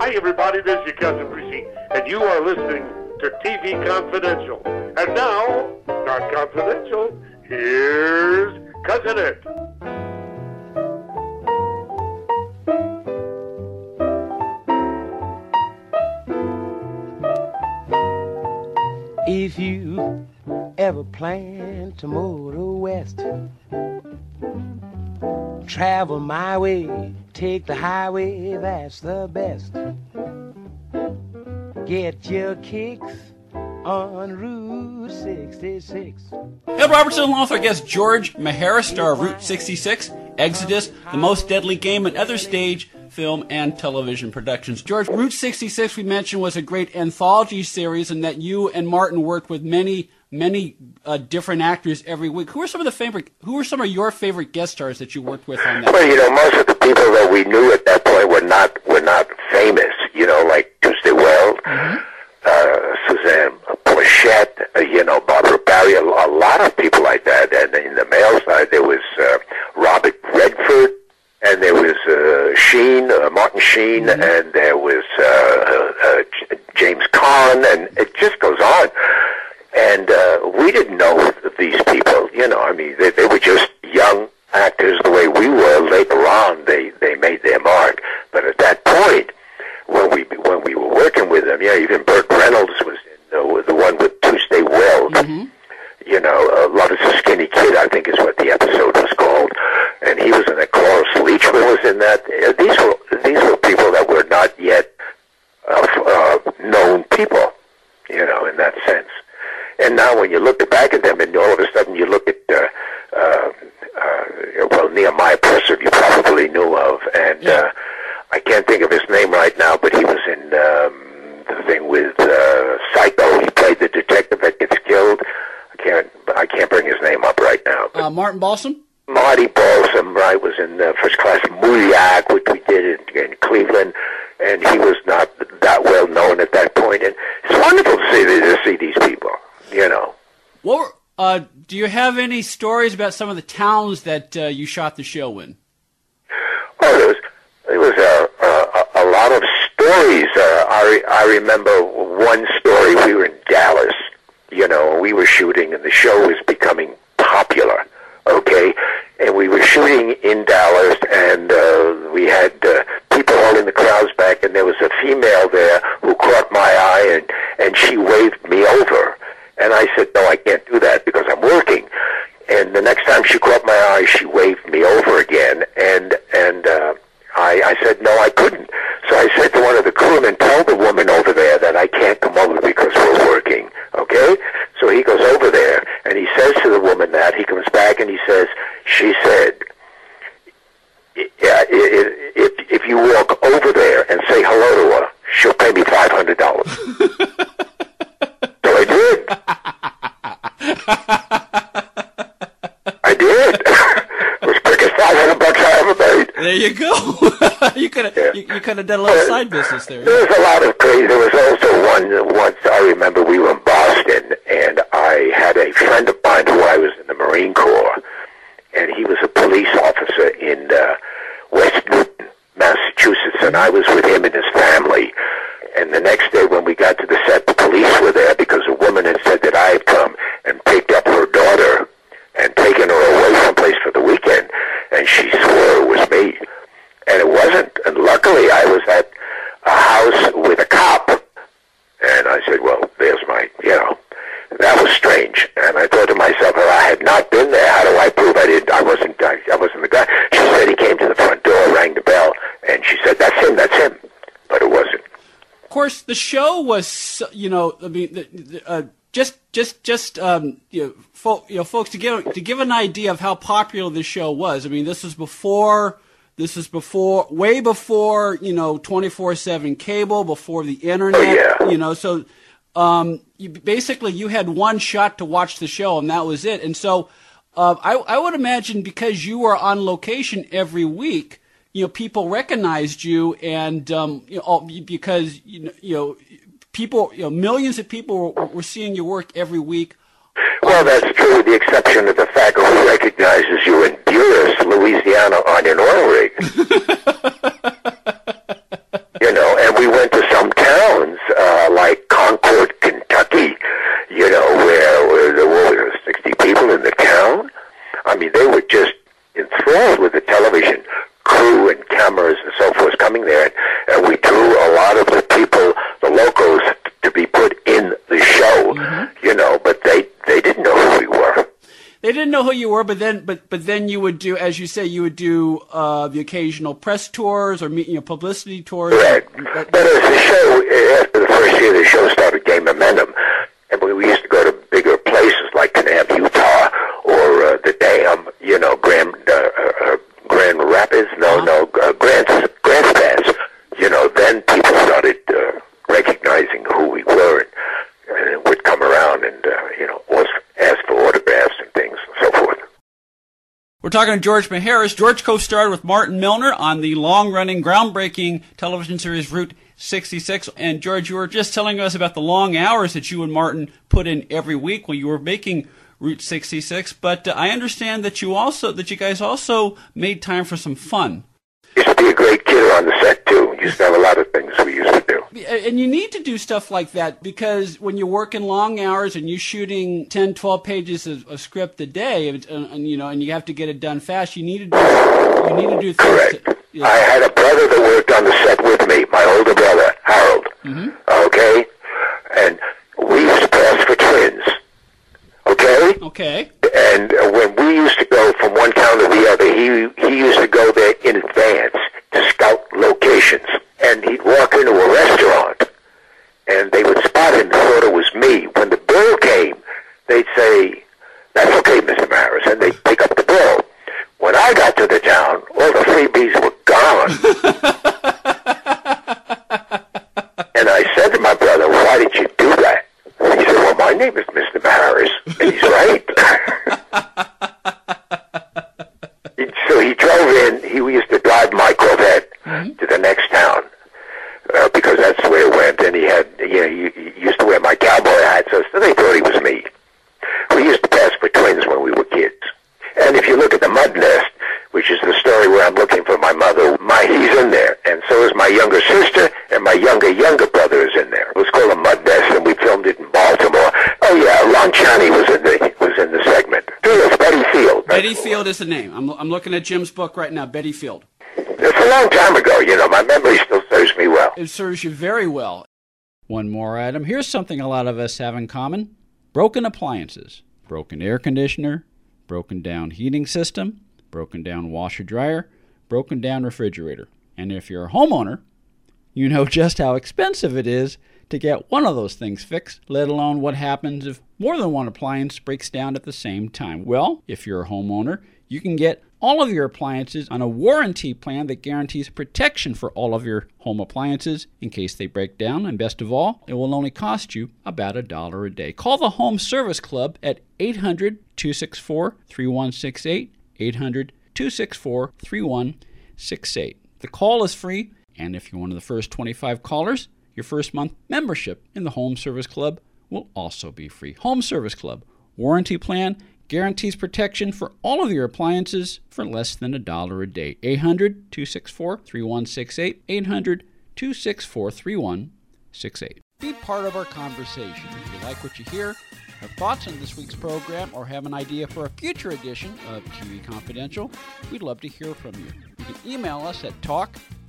Hi, everybody. This is your cousin Brucey, and you are listening to TV Confidential. And now, not confidential, here's Cousin It. If you ever plan to motor west, travel my way, take the highway, that's the best. Get your kicks on Route 66. Ed Robertson, along with our guest George Maharis, star of Route 66, Exodus, The Most Deadly Game, and other stage, film, and television productions. George, Route 66, we mentioned, was a great anthology series, and that you and Martin worked with many, many uh, different actors every week. Who are some of the favorite? Who are some of your favorite guest stars that you worked with on that? Well, you know, most of the people that we knew at that point were not were not famous. You know, like Tuesday Weld, uh, Suzanne Pleshette, uh, you know, Barbara Barrie, a, a lot of people like that. And in the male side, there was uh, Robert Redford, and there was uh, Sheen, uh, Martin Sheen, and there was uh, uh, uh, J- James Caan, and it just goes on. And uh, we didn't know these people, you know. I mean, they, they were just young actors the way we were. Later on, they they made their mark. But at that point, when we when we were working with them, yeah, even Burt Reynolds was in uh, the one with Tuesday Weld. You know, a Skinny Kid, I think is what the episode was called, and he was in it. Cloris Leachman was in that. Uh, these were these were people that were not yet uh, f- uh, known people, you know, in that sense. And now when you look back at them, and all of a sudden you look at, uh, uh, uh, well, Nehemiah Persoff, you probably knew of, and uh, I can't think of his name right now, but he was in um, the thing with uh, Psycho. He played the detective that gets killed. I can't, I can't bring his name up right now. But Uh, Martin Balsam. Marty Balsam, right, was in uh, first class Mouliak, which we did in, in Cleveland, and he was not that well known at that point. And it's wonderful to see to see these people, you know. What were, uh, do you have any stories about some of the towns that uh, you shot the show in? Oh, there was there was a a, a lot of stories. Uh, I I remember one story. We were in Dallas, you know, we were shooting, and the show was becoming popular. Okay, and we were shooting in Dallas, and uh, we had uh, people holding the crowds back, and there was a female there who caught my eye, and and she waved me over, and I said, no, I can't do that because I'm working. And the next time she caught my eye, she waved me over again, and and uh, I, I said no, I couldn't. So I said to one of the crewmen, tell the woman over there that I can't come over because we're working. Okay? So he goes over there and he says to the woman that he comes back and he says, she said, "I- I- I- if if you walk over there and say hello to her, she'll pay me five hundred dollars. so I did. I did. it was quick as five hundred bucks I ever made. There you go. you could have you, you could have done a little side business there. There was a lot of crazy. There was also one once I remember we were in Boston, and I had a friend of mine who I was in the Marine Corps, and he was a police officer in uh, West Newton, Massachusetts, and I was with him and his family. And the next day when we got to the set, the police were there because a woman had said that I had come and picked up her daughter and taken her away someplace for the weekend, and she swore it was me. And it wasn't. Luckily I was at a house with a cop. And I said, well, there's my, you know, that was strange. And I thought to myself, if I had not been there, how do I prove I didn't, I wasn't, I, I wasn't the guy. She said he came to the front door, rang the bell, and she said, that's him, that's him. But it wasn't. Of course, the show was you know I mean the, the, uh, just just just um, you know, fo- you know folks to give to give an idea of how popular the show was. I mean this was before. This is before, way before, you know, 24-7 cable, before the internet, Oh, yeah. you know, so, um, you, basically you had one shot to watch the show and that was it. And so, uh, I, I would imagine because you were on location every week, you know, people recognized you and, um, you know, because, you know, you know, people, you know, millions of people were, were seeing your work every week. Well, that's true, with the exception of the fact that who recognizes you in Buras, Louisiana, on an oil rig. you know, and we we went to some towns uh, like Concord, Kentucky, you know, where, where there were 60 people in the town. I mean, they were just enthralled with the television crew and cameras and so forth coming there. And we drew a lot of the people, the locals, to be put in the show, Mm-hmm. you know, but they, they didn't know who we were. They didn't know who you were, but then, but but then you would do, as you say, you would do uh, the occasional press tours or meet, you know, publicity tours. Correct. But as the show, after the first year, the show started gaining momentum, and we, we used to go to bigger places like Kanab, Utah, or uh, the Dam, you know, Grand uh, uh, uh, Grand Rapids, no, no, uh, Grants Grants Pass. You know, then people started uh, recognizing who we were, and, and would come around and uh, you know, was ask for autographs and things and so forth. We're talking to George Maharis. George co-starred with Martin Milner on the long-running, groundbreaking television series Route 66. And George, you were just telling us about the long hours that you and Martin put in every week when you were making Route 66. But uh, I understand that you also that you guys also made time for some fun. Used to be a great kidder on the set too. Used to have a lot of things we used to do. And you need to do stuff like that because when you're working long hours and you're shooting 10, 12 pages of, of script a day, and, and, you know, and you have to get it done fast, you need to do, you need to do things. Correct. To. I had a brother that worked on the set with me, my older brother, Harold. Mm-hmm. Okay? And we used to pass for twins. Okay? okay. And uh, when we used to go from one town to the other, he he used to go there in advance to scout locations. And he'd walk into a restaurant, and they would spot him and thought it was me. When the bill came, they'd say, "That's okay, Mr. Maris," and they'd pick up the bill. When I got to the town, all the freebies were gone. and I said to my brother, "Why did you do that?" He said, "Well, my name is Mr. Maris," and he's right. so he drove in. He used to drive my Corvette to the next town uh, because that's where it went. And he had, you know, he, he used to wear my cowboy hat, so, so they thought he was me. We used to pass for twins when we were kids. And if you look at the Mud Nest, which is the story where I'm looking for my mother, my he's in there, and so is my younger sister, and my younger younger brother is in there. It was called a Mud Nest, and we filmed it in Baltimore. Oh yeah, Lon Chaney was in the was in the segment. Yes, Betty Field. Betty Field is the name. I'm, I'm looking at Jim's book right now. Betty Field. It's a long time ago, you know. My memory still serves me well. It serves you very well. One more item. Here's something a lot of us have in common broken appliances, broken air conditioner, broken down heating system, broken down washer dryer, broken down refrigerator. And if you're a homeowner, you know just how expensive it is to get one of those things fixed, let alone what happens if more than one appliance breaks down at the same time. Well, if you're a homeowner, you can get all of your appliances on a warranty plan that guarantees protection for all of your home appliances in case they break down. And best of all, it will only cost you about a dollar a day. Call the Home Service Club at 800 264 3168. 800 264 3168. The call is free, and if you're one of the first 25 callers, your first month membership in the Home Service Club will also be free. Home Service Club warranty plan guarantees protection for all of your appliances for less than a dollar a day. 800 264 3168. 800 264 3168. Be part of our conversation. If you like what you hear, have thoughts on this week's program, or have an idea for a future edition of TV Confidential, we'd love to hear from you. You can email us at talk